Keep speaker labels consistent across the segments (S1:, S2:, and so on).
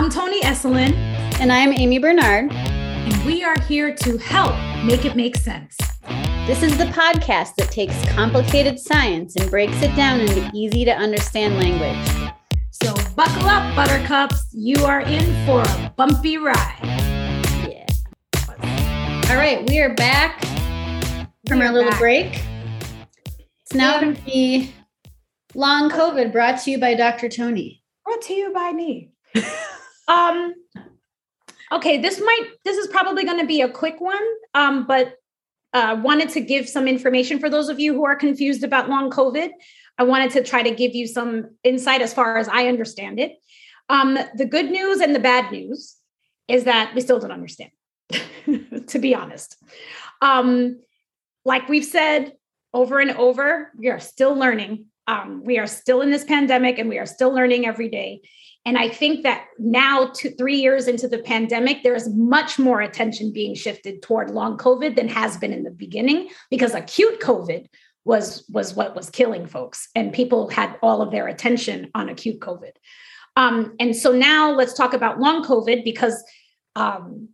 S1: I'm Toni Esselin.
S2: And I'm Aimee Bernard.
S1: And we are here to help make it make sense.
S2: This is the podcast that takes complicated science and breaks it down into easy to understand language.
S1: So buckle up, buttercups. You are in for a bumpy ride.
S2: Yeah. All right, we are back from our little back. break. It's now going to be long COVID brought to you by Dr. Toni.
S1: Brought to you by me. um okay, this might this is probably going to be a quick one. Um, but uh, wanted to give some information for those of you who are confused about long COVID. I wanted to try to give you some insight as far as I understand it. Um, the good news and the bad news is that we still don't understand, to be honest. Um, like we've said over and over, we are still learning. Um, we are still in this pandemic and we are still learning every day. And I think that now, two, three years into the pandemic, there is much more attention being shifted toward long COVID than has been in the beginning because acute COVID was was what was killing folks, and people had all of their attention on acute COVID. Um, and so now let's talk about long COVID because um,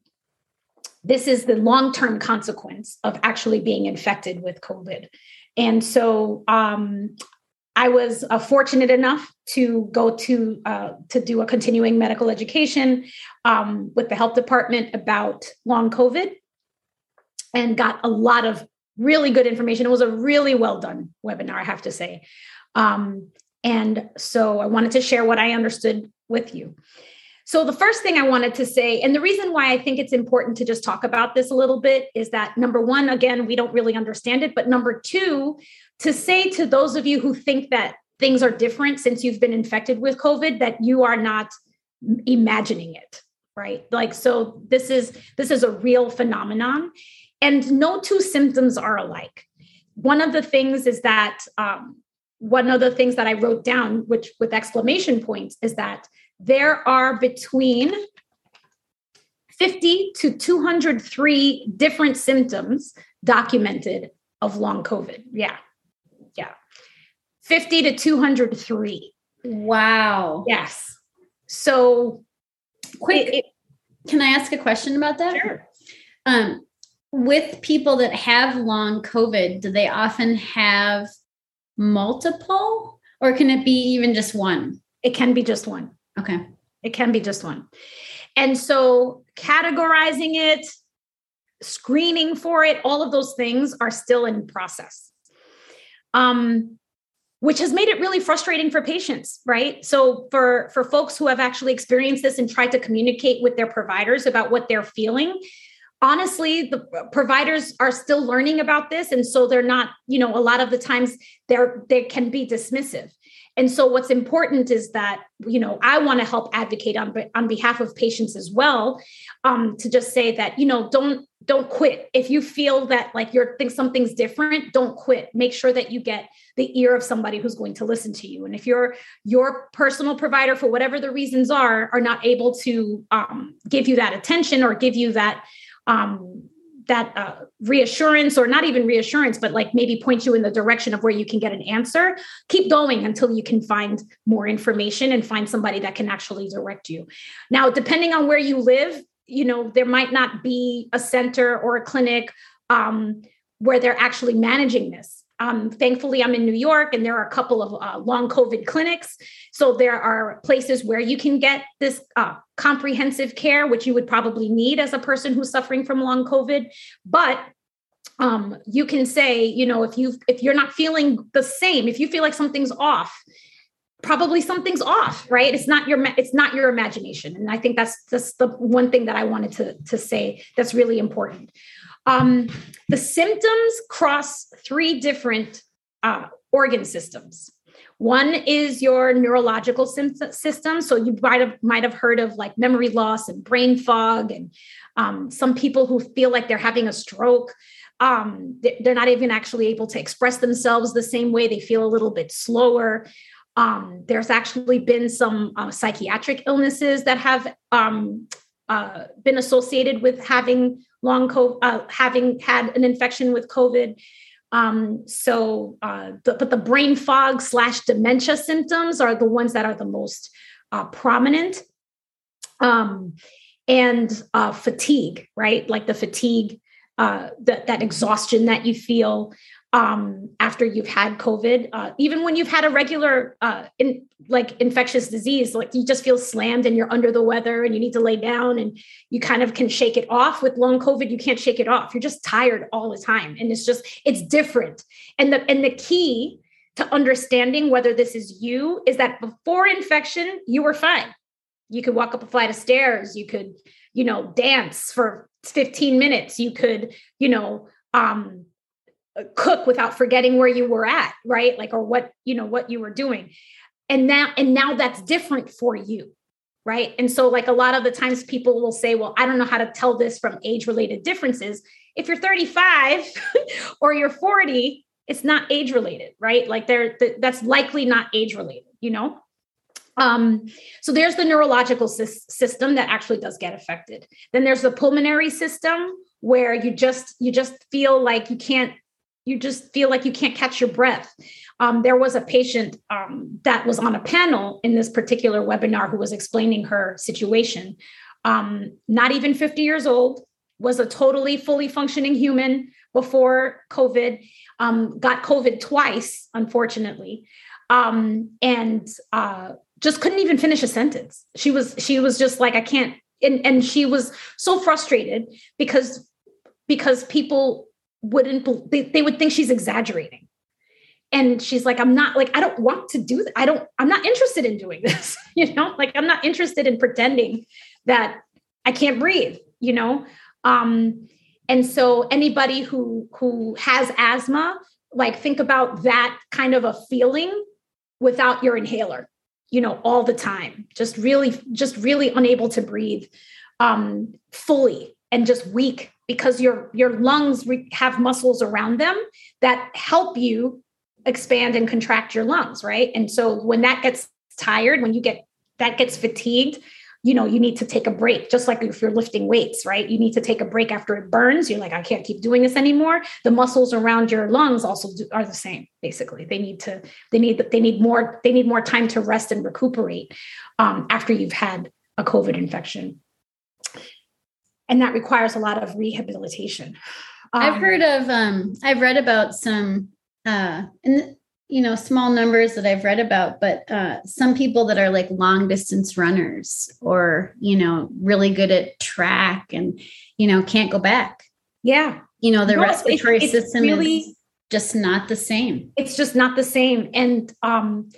S1: this is the long term consequence of actually being infected with COVID. And so um, I was uh, fortunate enough to go to uh, to do a continuing medical education um, with the health department about long COVID, and got a lot of really good information. It was a really well done webinar, I have to say. Um, and so I wanted to share what I understood with you. So, the first thing I wanted to say, and the reason why I think it's important to just talk about this a little bit is that number one, again, we don't really understand it. But number two, to say to those of you who think that things are different since you've been infected with COVID, that you are not imagining it, right? Like, so this is this is a real phenomenon, and no two symptoms are alike. One of the things is that um, one of the things that I wrote down, which with exclamation points, is that there are between 50 to 203 different symptoms documented of long COVID. Yeah. 50 to 203.
S2: Wow.
S1: Yes. So
S2: quick. It, it, can I ask a question about that?
S1: Sure.
S2: Um, with people that have long COVID, do they often have multiple or can it be even just one?
S1: It can be just one.
S2: Okay.
S1: It can be just one. And so categorizing it, screening for it, all of those things are still in process. Um, which has made it really frustrating for patients right? So for for folks who have actually experienced this and tried to communicate with their providers about what they're feeling honestly the providers are still learning about this. And so they're not you know a lot of the times they're they can be dismissive and so what's important is that you know i want to help advocate on on behalf of patients as well um, to just say that you know don't don't quit. If you feel that like you're think something's different don't quit. Make sure that you get the ear of somebody who's going to listen to you. And if your your personal provider for whatever the reasons are are not able to um, give you that attention or give you that um, that uh, reassurance or not even reassurance but like maybe point you in the direction of where you can get an answer. Keep going until you can find more information and find somebody that can actually direct you. Now depending on where you live you know there might not be a center or a clinic um, where they're actually managing this um, thankfully, I'm in New York and there are a couple of uh, long COVID clinics. So there are places where you can get this uh, comprehensive care, which you would probably need as a person who's suffering from long COVID. But um, you can say, you know, if you if you're not feeling the same, if you feel like something's off, probably something's off right it's not your it's not your imagination and i think that's just the one thing that i wanted to to say that's really important um, the symptoms cross three different uh, organ systems. One is your neurological system. So you might have might have heard of like memory loss and brain fog, and um, some people who feel like they're having a stroke. Um, they're not even actually able to express themselves the same way. They feel a little bit slower. Um, there's actually been some uh, psychiatric illnesses that have um, uh, been associated with having long COVID, uh, having had an infection with COVID. Um, so, uh, the, but the brain fog slash dementia symptoms are the ones that are the most uh, prominent. um, and uh, fatigue, right? Like the fatigue, uh, that that exhaustion that you feel um, after you've had COVID, uh, even when you've had a regular, uh, in, like infectious disease, like you just feel slammed and you're under the weather and you need to lay down and you kind of can shake it off. With long COVID, you can't shake it off. You're just tired all the time, and it's just it's different. And the and the key to understanding whether this is you is that before infection, you were fine. You could walk up a flight of stairs. You could, you know, dance for 15 minutes. You could, you know, um, cook without forgetting where you were at, right? Like, or what, you know, what you were doing. And now, and now that's different for you. Right. And so, like, a lot of the times people will say, well, I don't know how to tell this from age related differences. If you're 35 or you're 40, it's not age related, right? Like, there, that's likely not age related, you know? Um, so there's the neurological sy- system that actually does get affected. Then there's the pulmonary system where you just you just feel like you can't you just feel like you can't catch your breath. Um, there was a patient um, that was on a panel in this particular webinar who was explaining her situation. Um, not even 50 years old, was a totally fully functioning human before COVID, um, got COVID twice, unfortunately, um, and uh, just couldn't even finish a sentence. She was she was just like I can't, and and she was so frustrated because because people wouldn't they, they would think she's exaggerating. And she's like i'm not like i don't want to do that i don't i'm not interested in doing this you know? Like i'm not interested in pretending that i can't breathe you know? Um and so anybody who who has asthma like think about that kind of a feeling without your inhaler you know all the time. Just really just really unable to breathe um fully and just weak because your your lungs re- have muscles around them that help you expand and contract your lungs right? And so when that gets tired when you get that gets fatigued you know you need to take a break. Just like if you're lifting weights right? You need to take a break after it burns. You're like i can't keep doing this anymore. The muscles around your lungs also do, are the same basically. They need to they need they need more they need more time to rest and recuperate um, after you've had a covid infection and that requires a lot of rehabilitation.
S2: Um, I've heard of, um, I've read about some, uh, and you know, small numbers that I've read about, but uh, some people that are like long distance runners or you know really good at track and you know can't go back.
S1: Yeah,
S2: you know the no, respiratory it's, it's system really, is just not the same.
S1: It's just not the same, and um,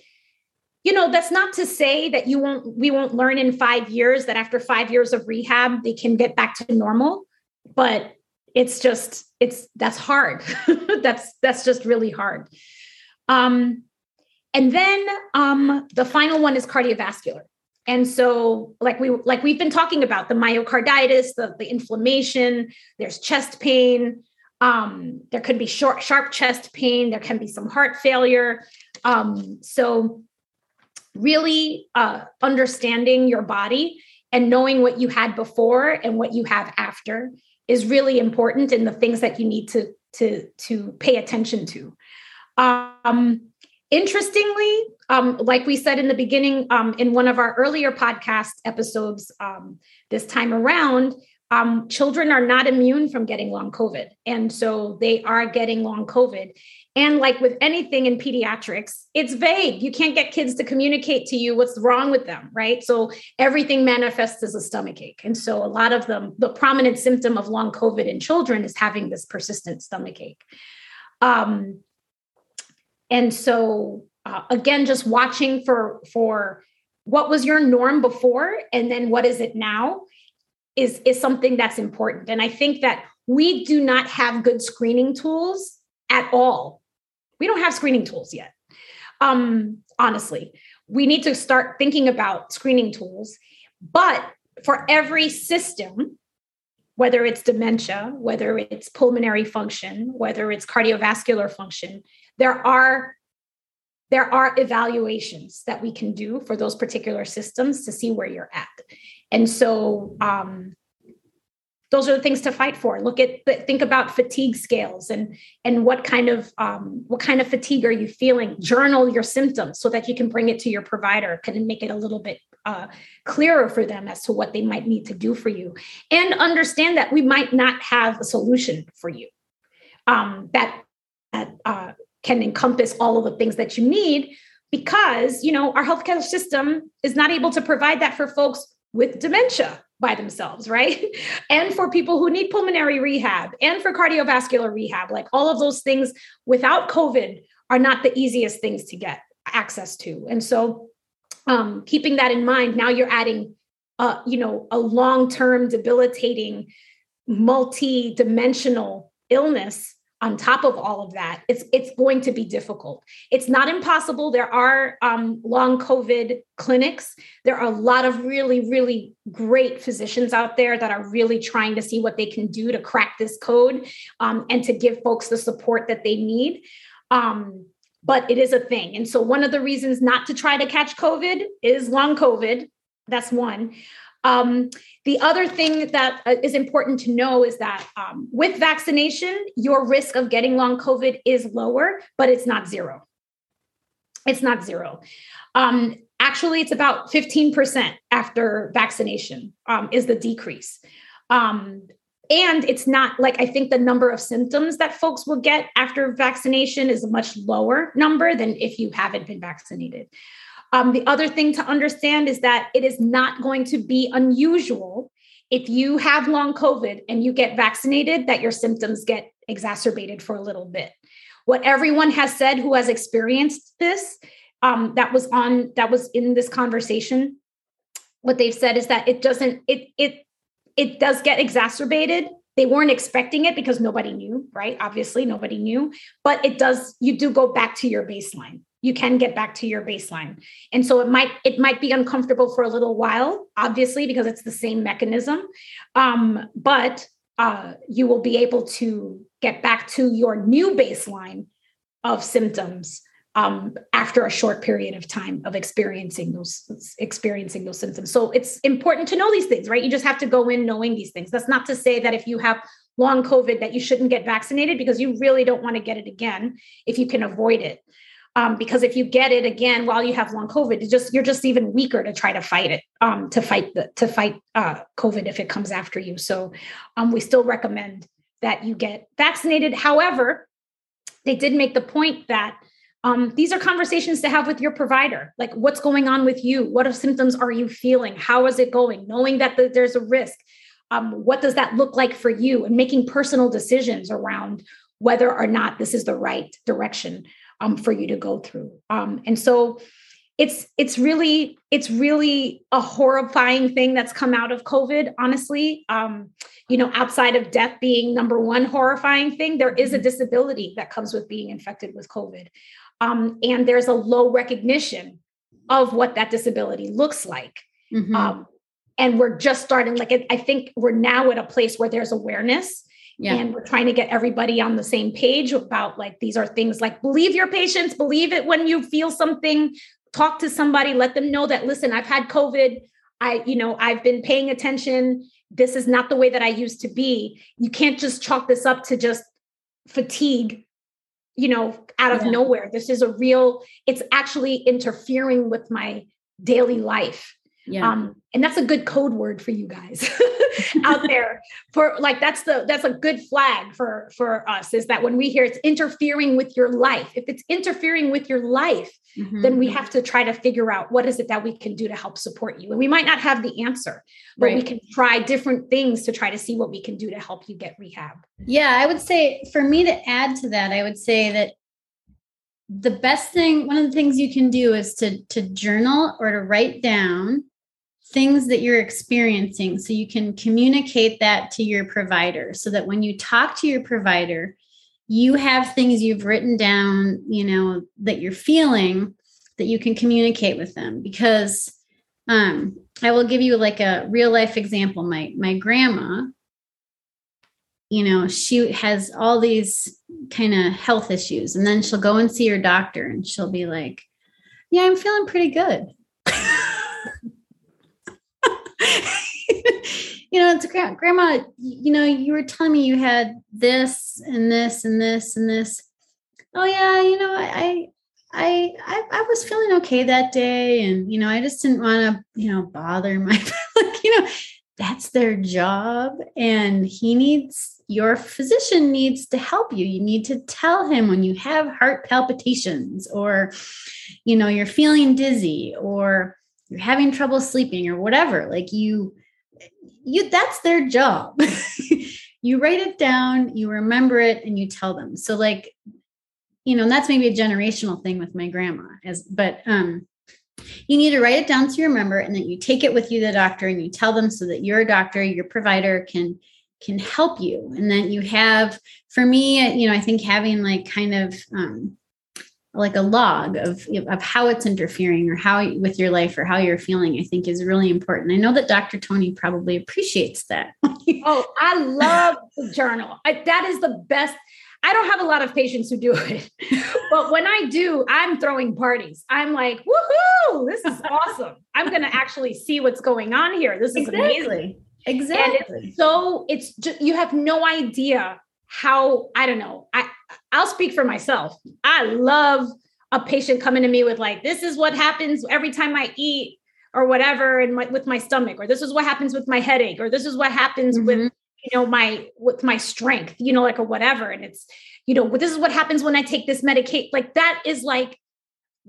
S1: you know that's not to say that you won't we won't learn in five years that after five years of rehab they can get back to normal but it's just it's that's hard. That's that's just really hard. Um and then um the final one is cardiovascular. And so like we like we've been talking about the myocarditis the, the inflammation there's chest pain um there could be short sharp chest pain there can be some heart failure. Um so really uh, understanding your body and knowing what you had before and what you have after is really important in the things that you need to to to pay attention to um interestingly um like we said in the beginning um in one of our earlier podcast episodes um this time around um, children are not immune from getting long COVID. And so they are getting long COVID. And like with anything in pediatrics, it's vague. You can't get kids to communicate to you what's wrong with them, right? So everything manifests as a stomach ache. And so a lot of them, the prominent symptom of long COVID in children is having this persistent stomach ache. Um, and so uh, again, just watching for for what was your norm before and then what is it now is is something that's important and i think that we do not have good screening tools at all. We don't have screening tools yet. Um honestly we need to start thinking about screening tools but for every system whether it's dementia whether it's pulmonary function whether it's cardiovascular function there are there are evaluations that we can do for those particular systems to see where you're at. And so um, those are the things to fight for. Look at think about fatigue scales and and what kind of um, what kind of fatigue are you feeling? Journal your symptoms so that you can bring it to your provider. Can make it a little bit uh, clearer for them as to what they might need to do for you and understand that we might not have a solution for you um, that, that uh, can encompass all of the things that you need because you know our healthcare system is not able to provide that for folks with dementia by themselves right? And for people who need pulmonary rehab and for cardiovascular rehab like all of those things without covid are not the easiest things to get access to. And so um, keeping that in mind now you're adding uh, you know a long-term debilitating multi-dimensional illness on top of all of that it's it's going to be difficult. It's not impossible. There are um, long covid clinics. There are a lot of really really great physicians out there that are really trying to see what they can do to crack this code um, and to give folks the support that they need. Um, but it is a thing. And so one of the reasons not to try to catch covid is long covid. That's one um, the other thing that uh, important to know is that um, with vaccination, your risk of getting long COVID is lower, but it's not zero. It's not zero. Um, actually, it's about 15% after vaccination um, is the decrease. Um, and it's not like I think the number of symptoms that folks will get after vaccination is a much lower number than if you haven't been vaccinated. Um, the other thing to understand is that it is not going to be unusual if you have long COVID and you get vaccinated, that your symptoms get exacerbated for a little bit. What everyone has said who has experienced this, um, that was on that was in this conversation, what they've said is that it doesn't it it it does get exacerbated. They weren't expecting it because nobody knew, right? Obviously, nobody knew, but it does. You do go back to your baseline you can get back to your baseline. And so it might it might be uncomfortable for a little while obviously because it's the same mechanism um, but uh, you will be able to get back to your new baseline of symptoms um, after a short period of time of experiencing those experiencing those symptoms. So it's important to know these things right? You just have to go in knowing these things. That's not to say that if you have long covid that you shouldn't get vaccinated because you really don't want to get it again if you can avoid it um, because if you get it again while you have long COVID, it's just you're just even weaker to try to fight it, um, to fight the to fight uh, COVID if it comes after you. So um, we still recommend that you get vaccinated. However, they did make the point that um, these are conversations to have with your provider. Like, what's going on with you? What symptoms are you feeling? How is it going? Knowing that the, there's a risk. Um, what does that look like for you? And making personal decisions around whether or not this is the right direction um, for you to go through. Um, and so it's it's really it's really a horrifying thing that's come out of COVID. Honestly, um, you know, outside of death being number one horrifying thing, there is a mm-hmm. disability that comes with being infected with COVID, um, and there's a low recognition of what that disability looks like. Mm-hmm. Um, and we're just starting. Like I think we're now at a place where there's awareness yeah. And we're trying to get everybody on the same page about like these are things like believe your patients, believe it when you feel something, talk to somebody, let them know that listen, I've had COVID. I, you know, I've been paying attention. This is not the way that I used to be. You can't just chalk this up to just fatigue, you know, out of yeah. nowhere. This is a real, it's actually interfering with my daily life. Yeah. Um, and that's a good code word for you guys out there for like that's the that's a good flag for for us is that when we hear it's interfering with your life if it's interfering with your life mm-hmm. then we have to try to figure out what is it that we can do to help support you and we might not have the answer but right. we can try different things to try to see what we can do to help you get rehab
S2: yeah i would say for me to add to that i would say that the best thing one of the things you can do is to to journal or to write down things that you're experiencing so you can communicate that to your provider so that when you talk to your provider you have things you've written down you know that you're feeling that you can communicate with them. Because um, i will give you like a real life example. My my grandma you know she has all these kind of health issues and then she'll go and see her doctor and she'll be like yeah i'm feeling pretty good you know, it's grandma, you know, you were telling me you had this and this and this and this. Oh yeah, you know, I I, I I was feeling okay that day, and you know, I just didn't want to, you know, bother my like, you know, that's their job, and he needs your physician needs to help you. You need to tell him when you have heart palpitations, or you know, you're feeling dizzy, or you're having trouble sleeping, or whatever. Like you, you that's their job. you write it down, you remember it, and you tell them. So like you know, and that's maybe a generational thing with my grandma as but um you need to write it down so you remember and then you take it with you to the doctor and you tell them so that your doctor, your provider can can help you. And then you have for me, you know, I think having like kind of um like a log of of how it's interfering or how with your life or how you're feeling i think is really important i know that dr toni probably appreciates that
S1: oh i love the journal I, that is the best I don't have a lot of patients who do it, but when I do, I'm throwing parties. I'm like, woohoo, this is awesome. I'm going to actually see what's going on here. This is exactly. amazing.
S2: Exactly.
S1: It's so it's just, you have no idea how, I don't know. I, I'll speak for myself. I love a patient coming to me with like, this is what happens every time I eat or whatever and with my stomach, or this is what happens with my headache, or this is what happens mm-hmm. with you know my with my strength you know like or whatever and it's you know this is what happens when i take this medicate like that is like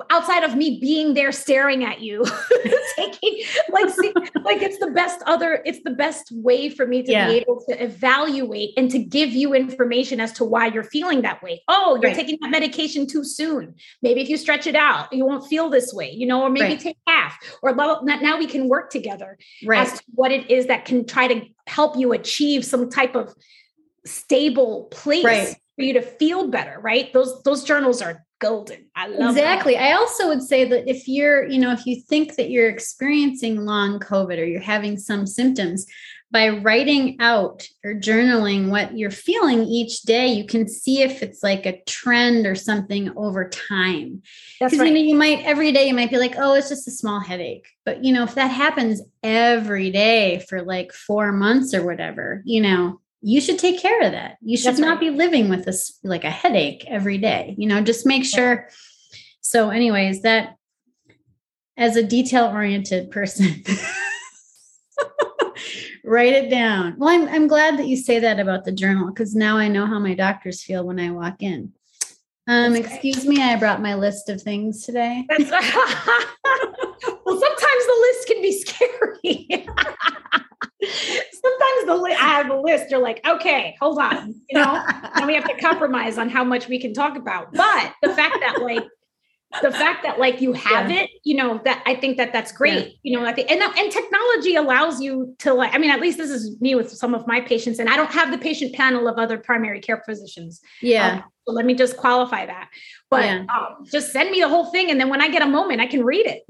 S1: outside of me being there staring at you taking like see, like it's the best other it's the best way for me to yeah. be able to evaluate and to give you information as to why you're feeling that way oh you're right. taking that medication too soon maybe if you stretch it out you won't feel this way you know or maybe right. take half or now we can work together right. as to what it is that can try to help you achieve some type of stable place right. for you to feel better right those those journals are golden. I love
S2: exactly. That. I also would say that if you're, you know, if you think that you're experiencing long COVID or you're having some symptoms, by writing out or journaling what you're feeling each day, you can see if it's like a trend or something over time. Because right. you know, you might every day you might be like, oh, it's just a small headache. But you know, if that happens every day for like four months or whatever, you know, you should take care of that. You should That's not right. be living with this like a headache every day. You know, just make sure. So, anyways, that as a detail oriented person, write it down. Well, I'm I'm glad that you say that about the journal because now I know how my doctors feel when I walk in. Um, excuse me, I brought my list of things today. well,
S1: sometimes the list can be scary. sometimes the li- I have a list. You're like, okay, hold on, you know, and we have to compromise on how much we can talk about. But the fact that like the fact that like you have yeah. it, you know, that I think that that's great. Yeah. You know, I think and and technology allows you to like. I mean, at least this is me with some of my patients, and I don't have the patient panel of other primary care physicians.
S2: Yeah. Um,
S1: so let me just qualify that. But yeah. um, just send me the whole thing, and then when I get a moment, I can read it.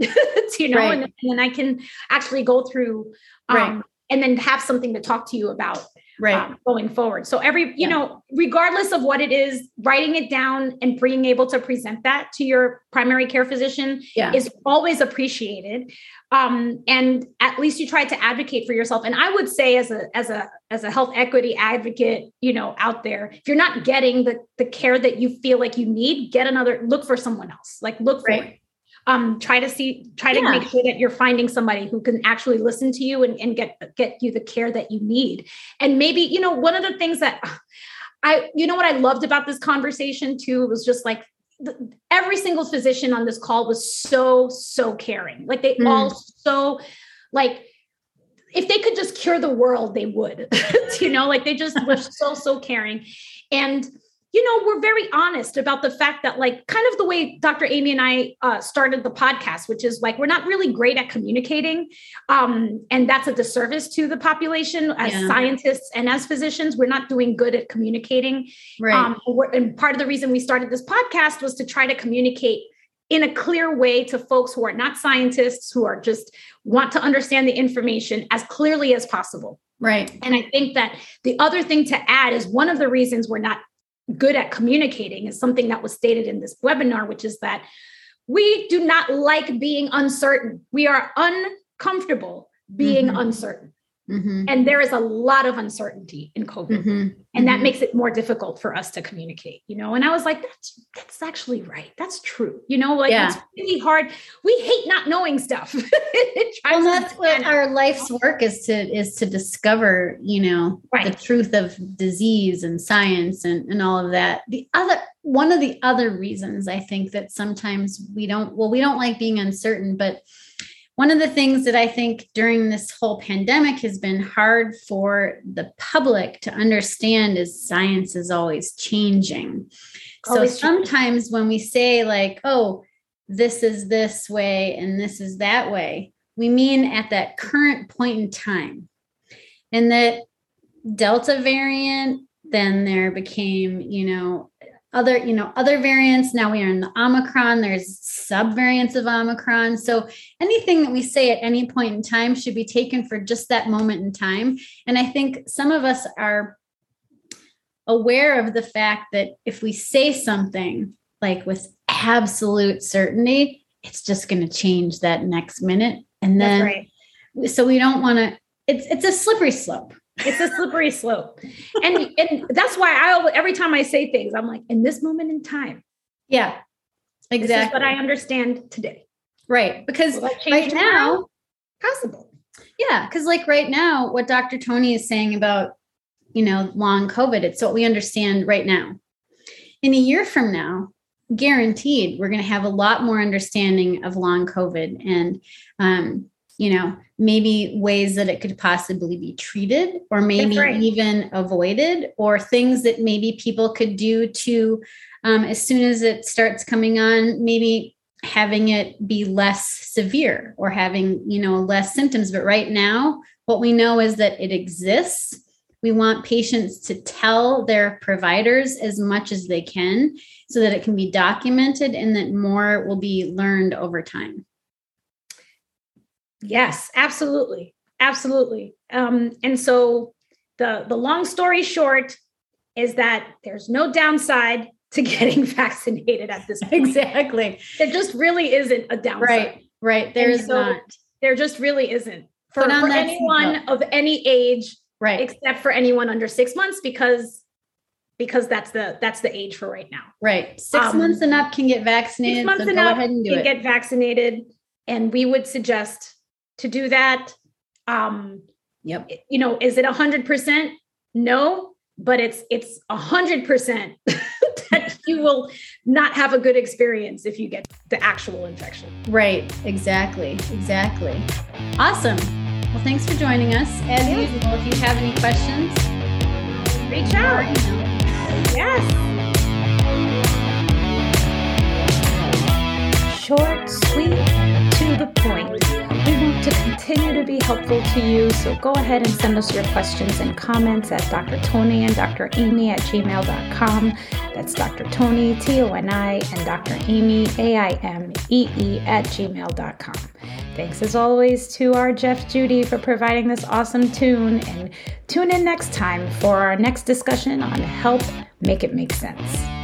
S1: you know, right. and, and, then I can actually go through um, right and then have something to talk to you about
S2: right um,
S1: going forward so every you yeah. know regardless of what it is writing it down and being able to present that to your primary care physician yeah. is always appreciated um, and at least you try to advocate for yourself and i would say as a as a as a health equity advocate you know out there if you're not getting the the care that you feel like you need get another look for someone else like look for right. Um, try to see try to yeah. make sure that you're finding somebody who can actually listen to you and, and get get you the care that you need and maybe you know one of the things that i you know what i loved about this conversation too was just like the, every single physician on this call was so so caring like they mm. all so like if they could just cure the world they would you know like they just were so so caring and you know, we're very honest about the fact that, like, kind of the way Dr. Aimee and I uh, started the podcast, which is like we're not really great at communicating. Um, and that's a disservice to the population as yeah. scientists and as physicians. We're not doing good at communicating. Right. Um, and part of the reason we started this podcast was to try to communicate in a clear way to folks who are not scientists, who are just want to understand the information as clearly as possible.
S2: Right.
S1: And I think that the other thing to add is one of the reasons we're not good at communicating is something that was stated in this webinar, which is that we do not like being uncertain. We are uncomfortable being mm-hmm. uncertain. Mm-hmm. And there is a lot of uncertainty in COVID. Mm-hmm. And that mm-hmm. makes it more difficult for us to communicate, you know. And I was like, that's that's actually right. That's true. You know, like yeah. it's really hard. We hate not knowing stuff.
S2: well, that's what our life's work is to is to discover, you know, right. the truth of disease and science and, and all of that. The other one of the other reasons I think that sometimes we don't well, we don't like being uncertain, but one of the things that I think during this whole pandemic has been hard for the public to understand is science is always changing. Always so sometimes when we say, like, oh, this is this way and this is that way, we mean at that current point in time. And that Delta variant, then there became, you know, other you know other variants. Now we are in the omicron. There's sub variants of omicron. So anything that we say at any point in time should be taken for just that moment in time. And i think some of us are aware of the fact that if we say something like with absolute certainty it's just going to change that next minute. And then right. so we don't want to it's it's a slippery slope
S1: it's a slippery slope. And and that's why I every time I say things, I'm like, in this moment in time.
S2: Yeah.
S1: Exactly. what I understand today.
S2: Right. Because right now,
S1: possible.
S2: Yeah. Because like right now, what Dr. Toni is saying about, you know, long COVID, it's what we understand right now. In a year from now, guaranteed, we're going to have a lot more understanding of long COVID and um, you know, maybe ways that it could possibly be treated or maybe right. even avoided, or things that maybe people could do to, um, as soon as it starts coming on, maybe having it be less severe or having, you know, less symptoms. But right now, what we know is that it exists. We want patients to tell their providers as much as they can so that it can be documented and that more will be learned over time.
S1: Yes, absolutely. Absolutely. Um, and so the the long story short is that there's no downside to getting vaccinated at this point.
S2: Exactly.
S1: There just really isn't a downside.
S2: Right. Right. There is so not.
S1: There just really isn't for, for anyone of any age,
S2: right?
S1: Except for anyone under six months, because because that's the that's the age for right now.
S2: Right. Six um, months and up can get vaccinated. Six months so and up can
S1: it. get vaccinated, and we would suggest to do that. Um,
S2: yep.
S1: You know, is it a hundred percent? No, but it's it's a hundred percent that you will not have a good experience if you get the actual infection.
S2: Right. Exactly. Exactly. Awesome. Well, thanks for joining us. As yeah. usual, if you have any questions,
S1: reach out. Yes. Short, sweet, to the point to continue to be helpful to you. So go ahead and send us your questions and comments at Dr. Toni and Dr. Aimee at gmail.com. That's Dr. Toni, T O N I, and Dr. Aimee, A I M E E, at gmail.com. Thanks as always to our Jeff Judy for providing this awesome tune. And tune in next time for our next discussion on Help Make It Make Sense.